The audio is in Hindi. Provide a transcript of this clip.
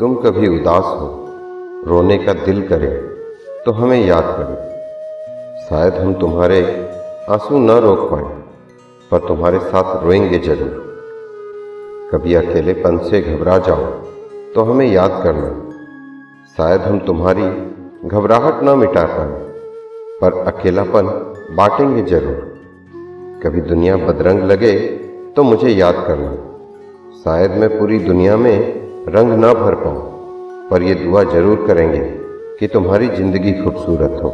तुम कभी उदास हो, रोने का दिल करे तो हमें याद करो। शायद हम तुम्हारे आँसू न रोक पाए, पर तुम्हारे साथ रोएँगे ज़रूर। कभी अकेलेपन से घबरा जाओ तो हमें याद करना। शायद हम तुम्हारी घबराहट न मिटा पाए, पर अकेलापन बांटेंगे ज़रूर। कभी दुनिया बदरंग लगे तो मुझे याद करना। शायद मैं पूरी दुनिया में रंग ना भर पाऊँ पर ये दुआ ज़रूर करेंगे कि तुम्हारी ज़िंदगी खूबसूरत हो।